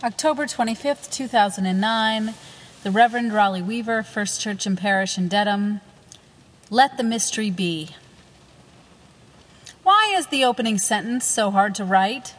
October 25th, 2009, the Reverend Rali Weaver, First Church and Parish in Dedham. Let the mystery be. Why is the opening sentence so hard to write?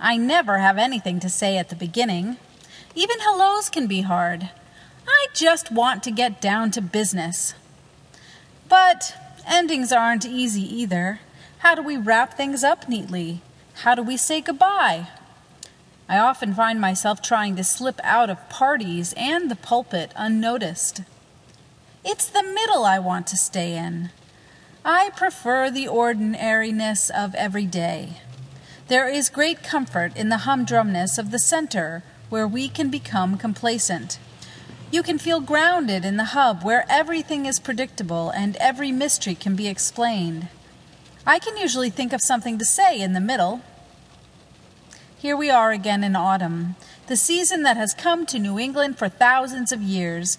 I never have anything to say at the beginning. Even hellos can be hard. I just want to get down to business. But endings aren't easy either. How do we wrap things up neatly? How do we say goodbye? I often find myself trying to slip out of parties and the pulpit unnoticed. It's the middle I want to stay in. I prefer the ordinariness of every day. There is great comfort in the humdrumness of the center where we can become complacent. You can feel grounded in the hub where everything is predictable and every mystery can be explained. I can usually think of something to say in the middle, here we are again in autumn, the season that has come to New England for thousands of years.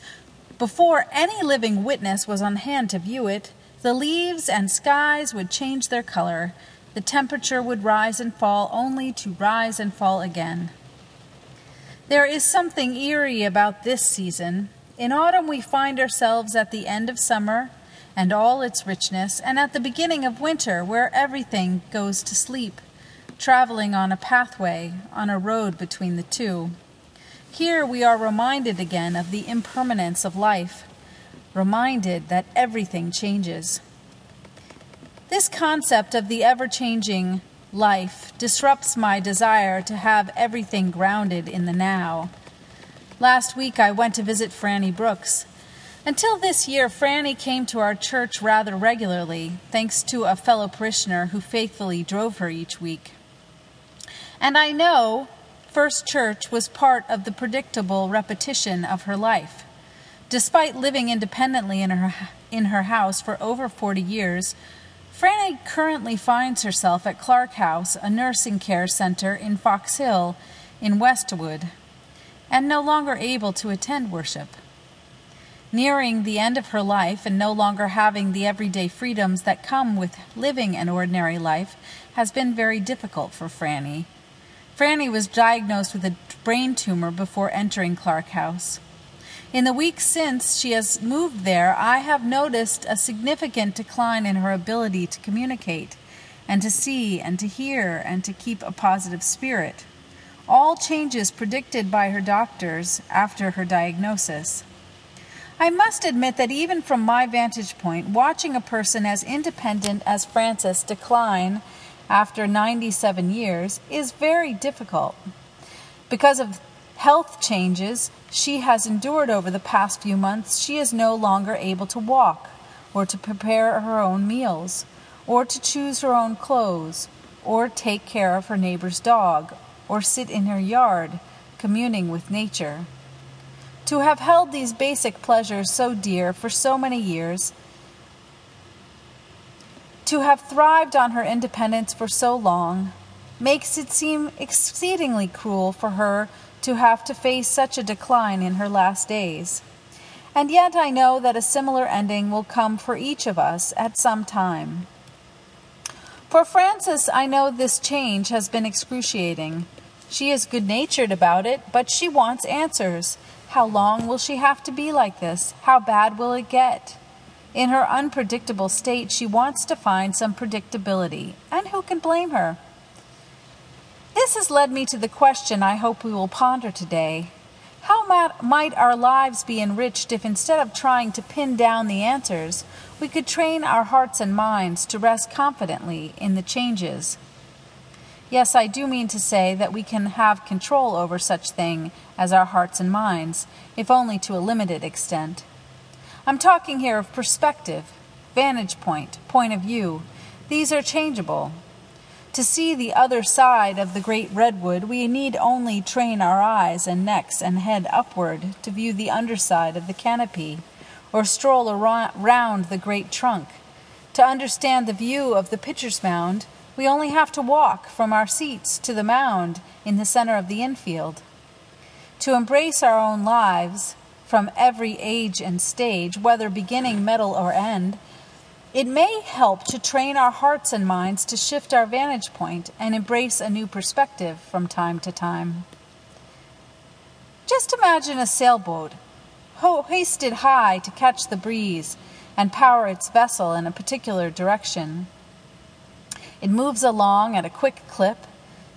Before any living witness was on hand to view it, the leaves and skies would change their color. The temperature would rise and fall only to rise and fall again. There is something eerie about this season. In autumn, we find ourselves at the end of summer and all its richness, and at the beginning of winter, where everything goes to sleep traveling on a pathway, on a road between the two. Here we are reminded again of the impermanence of life, reminded that everything changes. This concept of the ever changing life disrupts my desire to have everything grounded in the now. Last week I went to visit Franny Brooks. Until this year, Franny came to our church rather regularly, thanks to a fellow parishioner who faithfully drove her each week. And I know First Church was part of the predictable repetition of her life. Despite living independently in her, in her house for over 40 years, Franny currently finds herself at Clark House, a nursing care center in Fox Hill in Westwood, and no longer able to attend worship. Nearing the end of her life and no longer having the everyday freedoms that come with living an ordinary life has been very difficult for Franny. Franny was diagnosed with a brain tumor before entering Clark House. In the weeks since she has moved there, I have noticed a significant decline in her ability to communicate and to see and to hear and to keep a positive spirit. All changes predicted by her doctors after her diagnosis. I must admit that even from my vantage point, watching a person as independent as Frances decline after 97 years is very difficult. Because of health changes she has endured over the past few months, she is no longer able to walk, or to prepare her own meals, or to choose her own clothes, or take care of her neighbor's dog, or sit in her yard, communing with nature. To have held these basic pleasures so dear for so many years to have thrived on her independence for so long makes it seem exceedingly cruel for her to have to face such a decline in her last days. And yet I know that a similar ending will come for each of us at some time. For Frances, I know this change has been excruciating. She is good natured about it, but she wants answers. How long will she have to be like this? How bad will it get? In her unpredictable state, she wants to find some predictability, and who can blame her? This has led me to the question I hope we will ponder today. How might our lives be enriched if instead of trying to pin down the answers, we could train our hearts and minds to rest confidently in the changes? Yes, I do mean to say that we can have control over such thing as our hearts and minds, if only to a limited extent. I'm talking here of perspective, vantage point, point of view. These are changeable. To see the other side of the great redwood, we need only train our eyes and necks and head upward to view the underside of the canopy, or stroll around the great trunk. To understand the view of the pitcher's mound, we only have to walk from our seats to the mound in the center of the infield. To embrace our own lives, from every age and stage, whether beginning, middle, or end, it may help to train our hearts and minds to shift our vantage point and embrace a new perspective from time to time. Just imagine a sailboat hoisted high to catch the breeze and power its vessel in a particular direction. It moves along at a quick clip,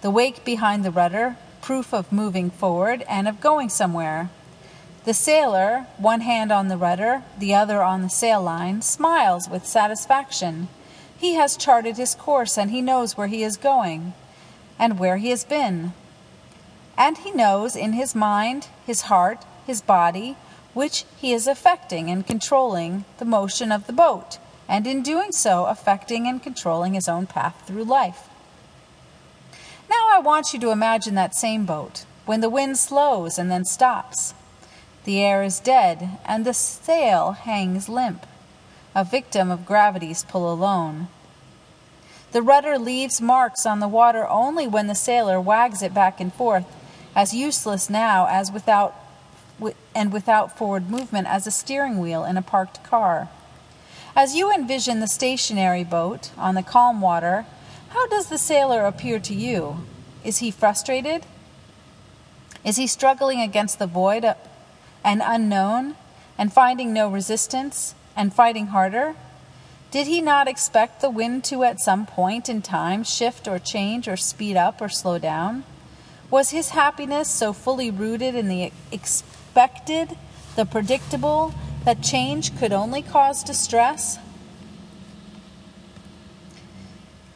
the wake behind the rudder, proof of moving forward and of going somewhere. The sailor, one hand on the rudder, the other on the sail line, smiles with satisfaction. He has charted his course and he knows where he is going and where he has been. And he knows in his mind, his heart, his body, which he is affecting and controlling the motion of the boat, and in doing so, affecting and controlling his own path through life. Now I want you to imagine that same boat, when the wind slows and then stops. The air is dead, and the sail hangs limp, a victim of gravity's pull alone. The rudder leaves marks on the water only when the sailor wags it back and forth, as useless now as without and without forward movement as a steering wheel in a parked car. As you envision the stationary boat on the calm water, how does the sailor appear to you? Is he frustrated? Is he struggling against the void and unknown and finding no resistance and fighting harder? Did he not expect the wind to at some point in time shift or change or speed up or slow down? Was his happiness so fully rooted in the expected, the predictable, that change could only cause distress?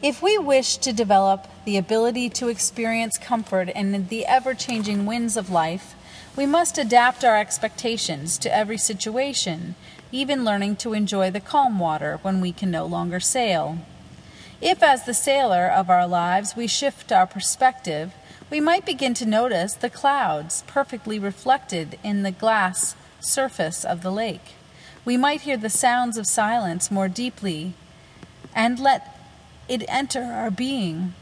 If we wish to develop the ability to experience comfort in the ever changing winds of life, we must adapt our expectations to every situation, even learning to enjoy the calm water when we can no longer sail. If, as the sailor of our lives, we shift our perspective, we might begin to notice the clouds perfectly reflected in the glass surface of the lake. We might hear the sounds of silence more deeply and let it enter our being.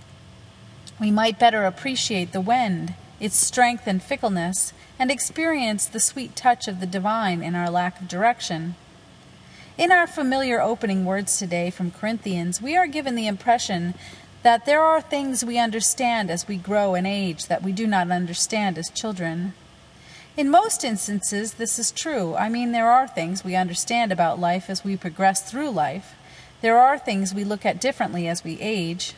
We might better appreciate the wind, its strength and fickleness, and experience the sweet touch of the divine in our lack of direction. In our familiar opening words today from Corinthians, we are given the impression that there are things we understand as we grow in age that we do not understand as children. In most instances, this is true. I mean, there are things we understand about life as we progress through life. There are things we look at differently as we age.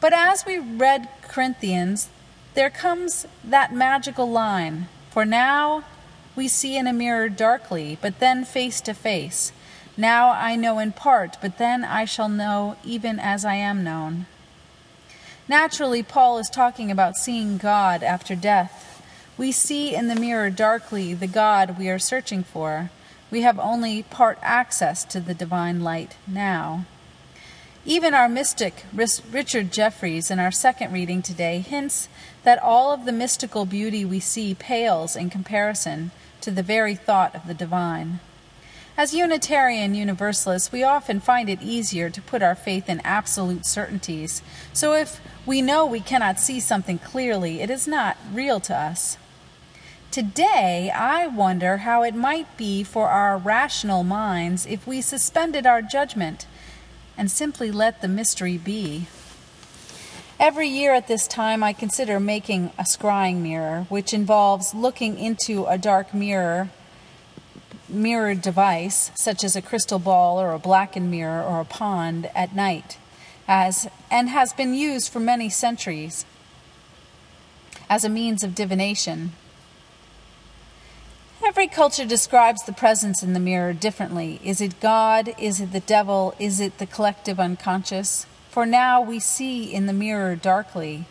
But as we read Corinthians, there comes that magical line For now we see in a mirror darkly, but then face to face. Now I know in part, but then I shall know even as I am known. Naturally, Paul is talking about seeing God after death. We see in the mirror darkly the God we are searching for. We have only part access to the divine light now. Even our mystic, Richard Jefferies, in our second reading today, hints that all of the mystical beauty we see pales in comparison to the very thought of the divine. As Unitarian Universalists, we often find it easier to put our faith in absolute certainties. So if we know we cannot see something clearly, it is not real to us. Today, I wonder how it might be for our rational minds if we suspended our judgment and simply let the mystery be. Every year at this time, I consider making a scrying mirror, which involves looking into a dark mirror mirrored device, such as a crystal ball or a blackened mirror or a pond, at night, as, and has been used for many centuries as a means of divination. Every culture describes the presence in the mirror differently. Is it God? Is it the devil? Is it the collective unconscious? For now we see in the mirror darkly.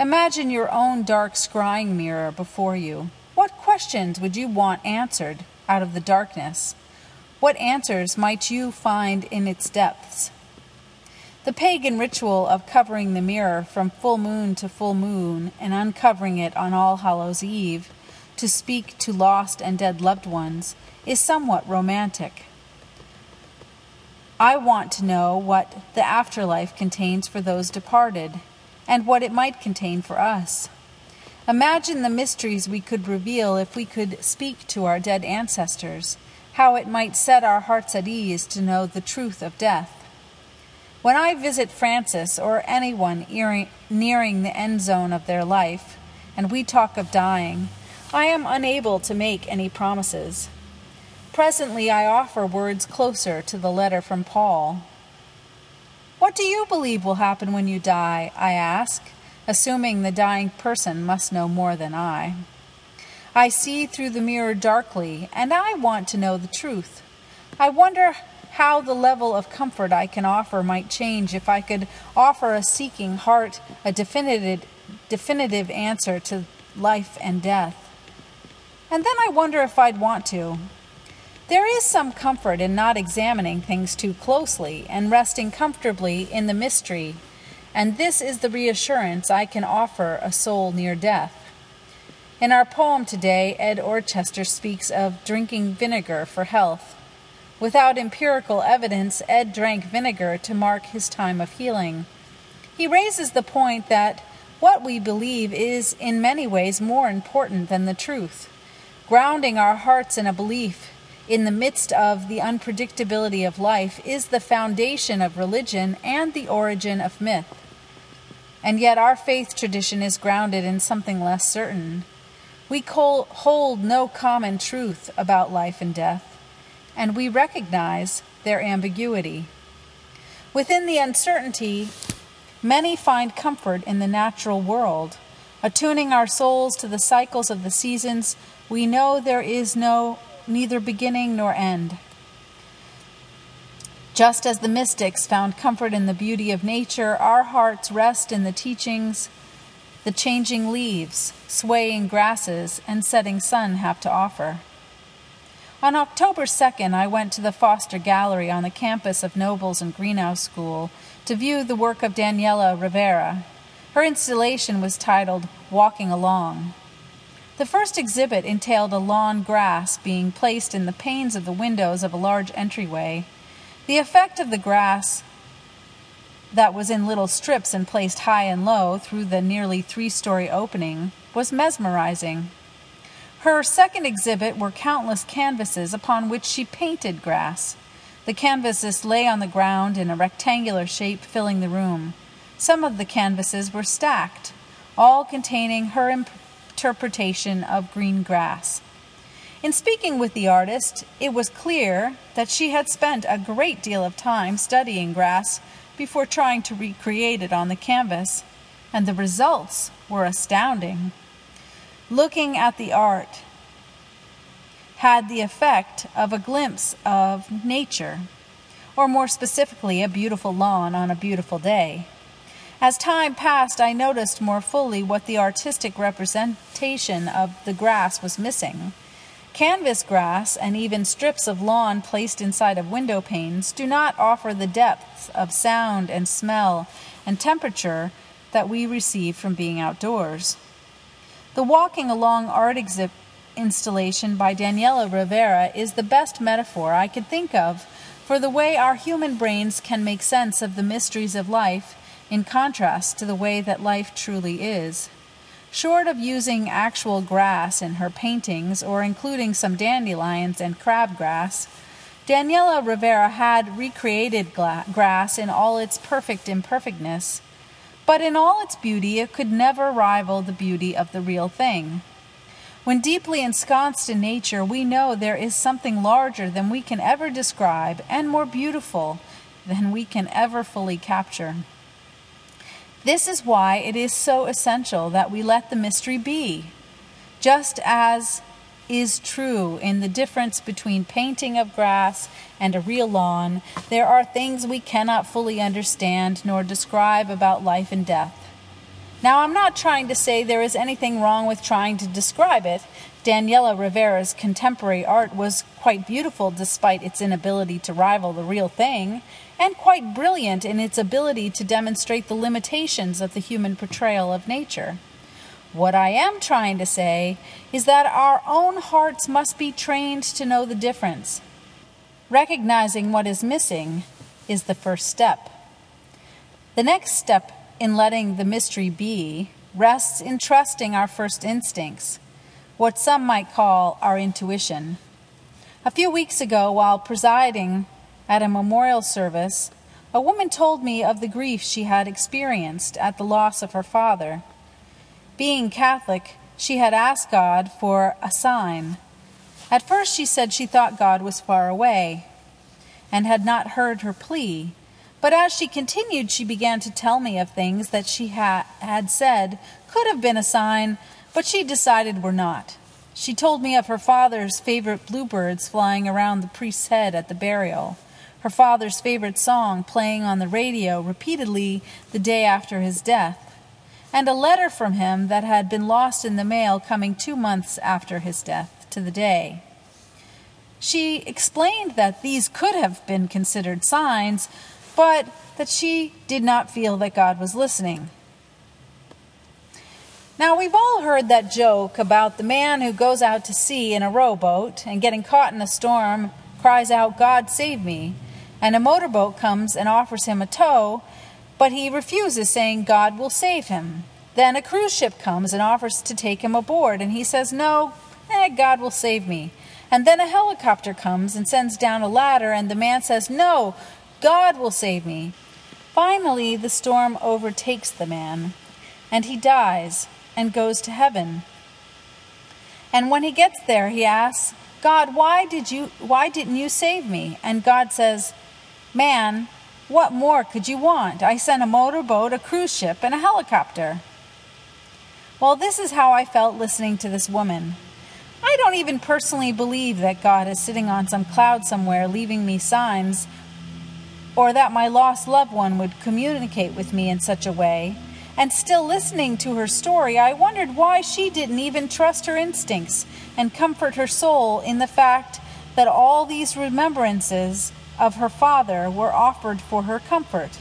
Imagine your own dark scrying mirror before you. What questions would you want answered? out of the darkness? What answers might you find in its depths? The pagan ritual of covering the mirror from full moon to full moon and uncovering it on All Hallows Eve to speak to lost and dead loved ones is somewhat romantic. I want to know what the afterlife contains for those departed and what it might contain for us. Imagine the mysteries we could reveal if we could speak to our dead ancestors, how it might set our hearts at ease to know the truth of death. When I visit Frances or anyone nearing the end zone of their life, and we talk of dying, I am unable to make any promises. Presently, I offer words closer to the letter from Paul. What do you believe will happen when you die? I ask, assuming the dying person must know more than I. I see through the mirror darkly, and I want to know the truth. I wonder how the level of comfort I can offer might change if I could offer a seeking heart a definitive, definitive answer to life and death. And then I wonder if I'd want to. There is some comfort in not examining things too closely and resting comfortably in the mystery, and this is the reassurance I can offer a soul near death. In our poem today, Ed Ochester speaks of drinking vinegar for health. Without empirical evidence, Ed drank vinegar to mark his time of healing. He raises the point that what we believe is in many ways more important than the truth grounding our hearts in a belief in the midst of the unpredictability of life is the foundation of religion and the origin of myth. And yet, our faith tradition is grounded in something less certain. We hold no common truth about life and death, and we recognize their ambiguity. Within the uncertainty, many find comfort in the natural world. Attuning our souls to the cycles of the seasons we know there is no neither beginning nor end. Just as the mystics found comfort in the beauty of nature, our hearts rest in the teachings the changing leaves, swaying grasses, and setting sun have to offer. On October 2nd, I went to the Foster Gallery on the campus of Nobles and Greenough School to view the work of Daniela Rivera. Her installation was titled Walking Along. The first exhibit entailed a lawn grass being placed in the panes of the windows of a large entryway. The effect of the grass that was in little strips and placed high and low through the nearly three story opening was mesmerizing. Her second exhibit were countless canvases upon which she painted grass. The canvases lay on the ground in a rectangular shape, filling the room. Some of the canvases were stacked, all containing her interpretation of green grass. In speaking with the artist, it was clear that she had spent a great deal of time studying grass before trying to recreate it on the canvas, and the results were astounding. Looking at the art had the effect of a glimpse of nature, or more specifically, a beautiful lawn on a beautiful day. As time passed, I noticed more fully what the artistic representation of the grass was missing. Canvas grass and even strips of lawn placed inside of window panes do not offer the depths of sound and smell and temperature that we receive from being outdoors. The Walking Along art exhibit installation by Daniela Rivera is the best metaphor I could think of for the way our human brains can make sense of the mysteries of life in contrast to the way that life truly is. Short of using actual grass in her paintings or including some dandelions and crabgrass, Daniela Rivera had recreated gla- grass in all its perfect imperfectness, but in all its beauty it could never rival the beauty of the real thing. When deeply ensconced in nature, we know there is something larger than we can ever describe and more beautiful than we can ever fully capture. This is why it is so essential that we let the mystery be. Just as is true in the difference between painting of grass and a real lawn, there are things we cannot fully understand nor describe about life and death. Now, I'm not trying to say there is anything wrong with trying to describe it. Daniela Rivera's contemporary art was quite beautiful despite its inability to rival the real thing, and quite brilliant in its ability to demonstrate the limitations of the human portrayal of nature. What I am trying to say is that our own hearts must be trained to know the difference. Recognizing what is missing is the first step. The next step in letting the mystery be rests in trusting our first instincts, what some might call our intuition. A few weeks ago, while presiding at a memorial service, a woman told me of the grief she had experienced at the loss of her father. Being Catholic, she had asked God for a sign. At first, she said she thought God was far away and had not heard her plea. But as she continued, she began to tell me of things that she ha- had said could have been a sign, but she decided we're not. She told me of her father's favorite bluebirds flying around the priest's head at the burial, her father's favorite song playing on the radio repeatedly the day after his death, and a letter from him that had been lost in the mail coming two months after his death to the day. She explained that these could have been considered signs, but that she did not feel that God was listening. Now, we've all heard that joke about the man who goes out to sea in a rowboat and getting caught in a storm cries out, God save me, and a motorboat comes and offers him a tow, but he refuses, saying, God will save him. Then a cruise ship comes and offers to take him aboard, and he says, No, eh, God will save me. And then a helicopter comes and sends down a ladder, and the man says, No, God will save me. Finally, the storm overtakes the man, and he dies and goes to heaven. And when he gets there, he asks, God, why did you why didn't you save me? And God says, Man, what more could you want? I sent a motorboat, a cruise ship, and a helicopter. Well, this is how I felt listening to this woman. I don't even personally believe that God is sitting on some cloud somewhere leaving me signs, or that my lost loved one would communicate with me in such a way. And still listening to her story, I wondered why she didn't even trust her instincts and comfort her soul in the fact that all these remembrances of her father were offered for her comfort.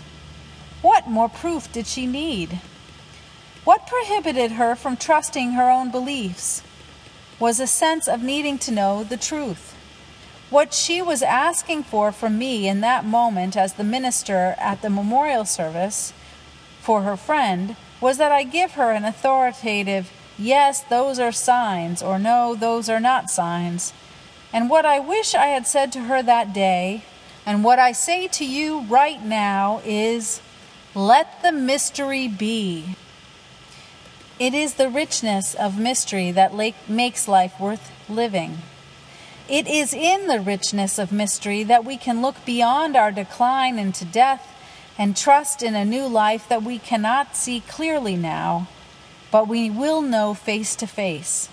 What more proof did she need? What prohibited her from trusting her own beliefs? was a sense of needing to know the truth. What she was asking for from me in that moment as the minister at the memorial service for her friend was that I give her an authoritative, yes, those are signs, or no, those are not signs. And what I wish I had said to her that day, and what I say to you right now, is let the mystery be. It is the richness of mystery that makes life worth living. It is in the richness of mystery that we can look beyond our decline into death and trust in a new life that we cannot see clearly now, but we will know face to face.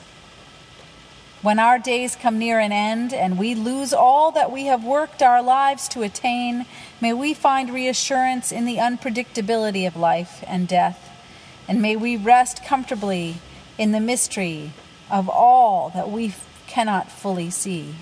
When our days come near an end and we lose all that we have worked our lives to attain, may we find reassurance in the unpredictability of life and death and may we rest comfortably in the mystery of all that we cannot fully see.